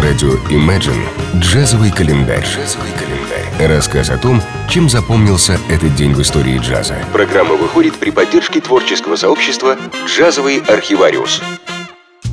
На радио Imagine джазовый календарь. Джазовый календарь. Рассказ о том, чем запомнился этот день в истории джаза. Программа выходит при поддержке творческого сообщества «Джазовый архивариус».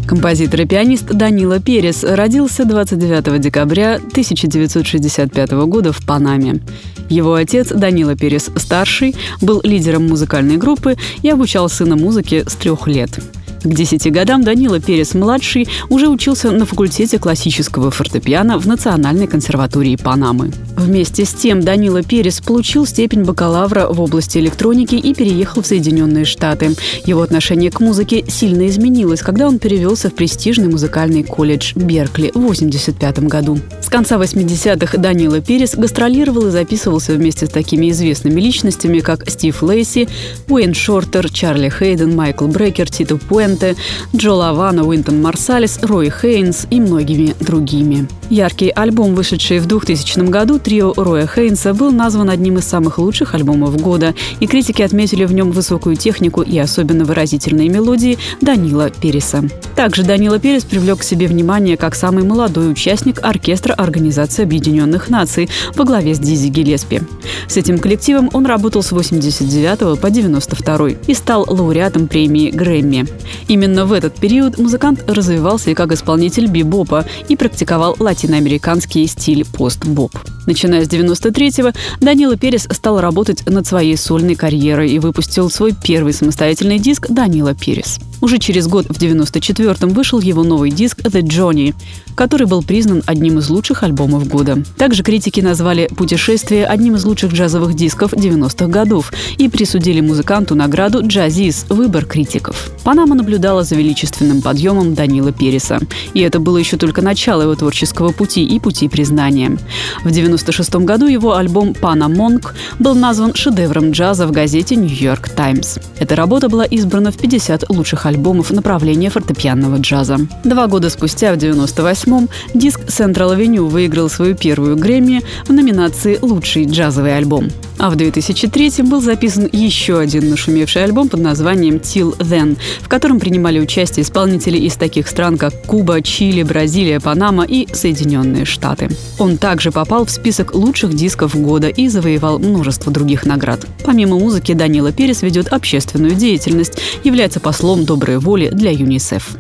Композитор и пианист Данила Перес родился 29 декабря 1965 года в Панаме. Его отец Данила Перес-старший был лидером музыкальной группы и обучал сына музыке с трех лет. К 10 годам Данила Перес-младший уже учился на факультете классического фортепиано в Национальной консерватории Панамы. Вместе с тем Данила Перес получил степень бакалавра в области электроники и переехал в Соединенные Штаты. Его отношение к музыке сильно изменилось, когда он перевелся в престижный музыкальный колледж Беркли в 1985 году. С конца 80-х Данила Перес гастролировал и записывался вместе с такими известными личностями, как Стив Лейси, Уэйн Шортер, Чарли Хейден, Майкл Брекер, Тито Пуэнте, Джо Лавана, Уинтон Марсалис, Рой Хейнс и многими другими. Яркий альбом, вышедший в 2000 году, трио Роя Хейнса был назван одним из самых лучших альбомов года, и критики отметили в нем высокую технику и особенно выразительные мелодии Данила Переса. Также Данила Перес привлек к себе внимание как самый молодой участник оркестра Организации Объединенных Наций во главе с Дизи Гелеспи. С этим коллективом он работал с 89 по 92 и стал лауреатом премии Грэмми. Именно в этот период музыкант развивался и как исполнитель бибопа и практиковал латиноамериканский стиль пост-боп. Начиная с 93-го, Данила Перес стал работать над своей сольной карьерой и выпустил свой первый самостоятельный диск «Данила Перес». Уже через год, в 94-м, вышел его новый диск «The Johnny», который был признан одним из лучших альбомов года. Также критики назвали «Путешествие» одним из лучших джазовых дисков 90-х годов и присудили музыканту награду «Джазис» – выбор критиков. Панама наблюдала за величественным подъемом Данила Переса. И это было еще только начало его творческого пути и пути признания. В 96 году его альбом «Пана Монк» был назван шедевром джаза в газете «Нью-Йорк Таймс». Эта работа была избрана в 50 лучших альбомов направления фортепианного джаза. Два года спустя, в 98-м, диск Central Avenue выиграл свою первую Грэмми в номинации «Лучший джазовый альбом». А в 2003 был записан еще один нашумевший альбом под названием «Till Then», в котором принимали участие исполнители из таких стран, как Куба, Чили, Бразилия, Панама и Соединенные Штаты. Он также попал в список лучших дисков года и завоевал множество других наград. Помимо музыки, Данила Перес ведет общественную деятельность, является послом доброй воли для ЮНИСЕФ.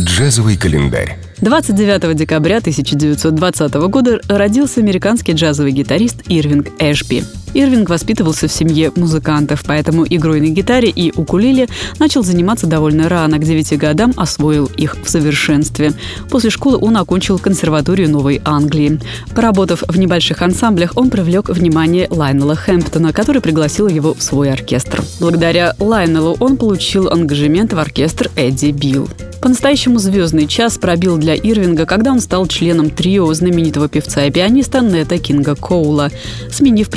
Джазовый календарь. 29 декабря 1920 года родился американский джазовый гитарист Ирвинг Эшби. Ирвинг воспитывался в семье музыкантов, поэтому игрой на гитаре и укулеле начал заниматься довольно рано, к 9 годам освоил их в совершенстве. После школы он окончил консерваторию Новой Англии. Поработав в небольших ансамблях, он привлек внимание Лайнела Хэмптона, который пригласил его в свой оркестр. Благодаря Лайнелу он получил ангажемент в оркестр Эдди Билл. По-настоящему звездный час пробил для Ирвинга, когда он стал членом трио знаменитого певца и пианиста Нета Кинга Коула, сменив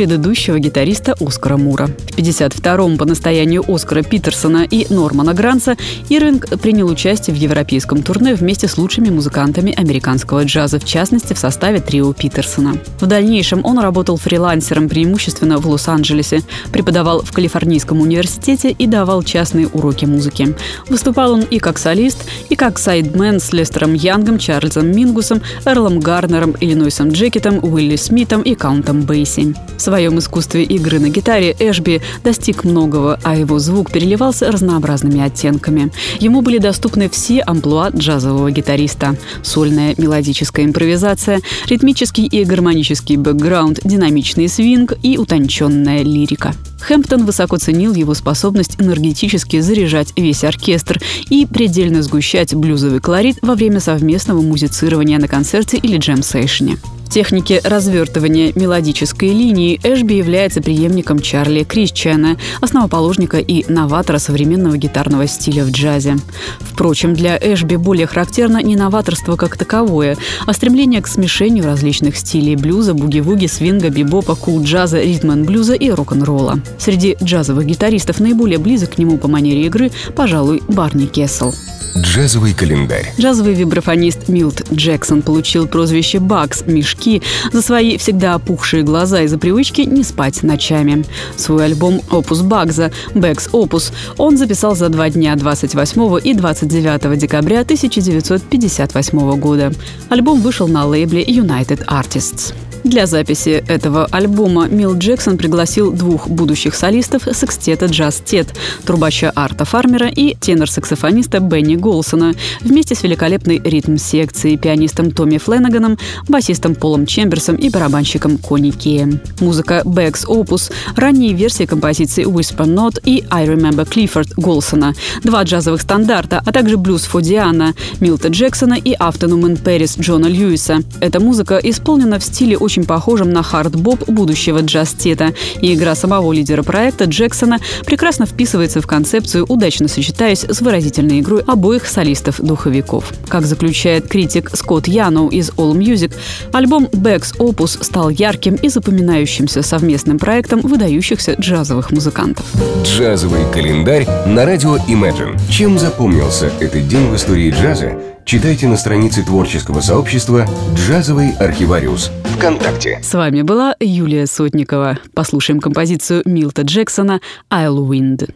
предыдущего гитариста Оскара Мура. В 52-м по настоянию Оскара Питерсона и Нормана Гранца Ирвинг принял участие в европейском турне вместе с лучшими музыкантами американского джаза, в частности в составе трио Питерсона. В дальнейшем он работал фрилансером преимущественно в Лос-Анджелесе, преподавал в Калифорнийском университете и давал частные уроки музыки. Выступал он и как солист, и как сайдмен с Лестером Янгом, Чарльзом Мингусом, Эрлом Гарнером, Иллинойсом Джекетом, Уилли Смитом и Каунтом Бейси. В своем искусстве игры на гитаре Эшби достиг многого, а его звук переливался разнообразными оттенками. Ему были доступны все амплуа джазового гитариста. Сольная мелодическая импровизация, ритмический и гармонический бэкграунд, динамичный свинг и утонченная лирика. Хэмптон высоко ценил его способность энергетически заряжать весь оркестр и предельно сгущать блюзовый колорит во время совместного музицирования на концерте или джем-сейшене. В технике развертывания мелодической линии Эшби является преемником Чарли Крисчана, основоположника и новатора современного гитарного стиля в джазе. Впрочем, для Эшби более характерно не новаторство как таковое, а стремление к смешению различных стилей блюза, буги-вуги, свинга, бибопа, кул-джаза, ритм блюза и рок-н-ролла. Среди джазовых гитаристов наиболее близок к нему по манере игры, пожалуй, Барни Кессел. Джазовый календарь. Джазовый вибрафонист Милт Джексон получил прозвище «Bags» – «Мешки» за свои всегда опухшие глаза и за привычки не спать ночами. Свой альбом «Опус Багза» «Bags' Opus» он записал за два дня 28 и 29 декабря 1958 года. Альбом вышел на лейбле United Artists. Для записи этого альбома Милт Джексон пригласил двух будущих солистов секстета «Jazztet» – трубача Арта Фармера и тенор-саксофониста Бенни Голсона вместе с великолепной ритм-секцией, пианистом Томми Фленаганом, басистом Полом Чемберсом и барабанщиком Кони Кеем. Музыка «Bags' Opus», ранние версии композиций «Whisper Not» и «I Remember Clifford» Голсона, два джазовых стандарта, а также Blues for Diahann, Милта Джексона и «Afternoon in Paris» Джона Льюиса. Эта музыка исполнена в стиле очень очень похожим на хард-боп будущего Jazztet а, и игра самого лидера проекта Джексона прекрасно вписывается в концепцию, удачно сочетаясь с выразительной игрой обоих солистов-духовиков. Как заключает критик Скотт Яноу из All Music, альбом Backs Opus стал ярким и запоминающимся совместным проектом выдающихся джазовых музыкантов. Джазовый календарь на радио Imagine. Чем запомнился этот день в истории джаза, читайте на странице творческого сообщества «Джазовый архивариус» ВКонтакте. С вами была Юлия Сотникова. Послушаем композицию Милта Джексона «I'll Wind».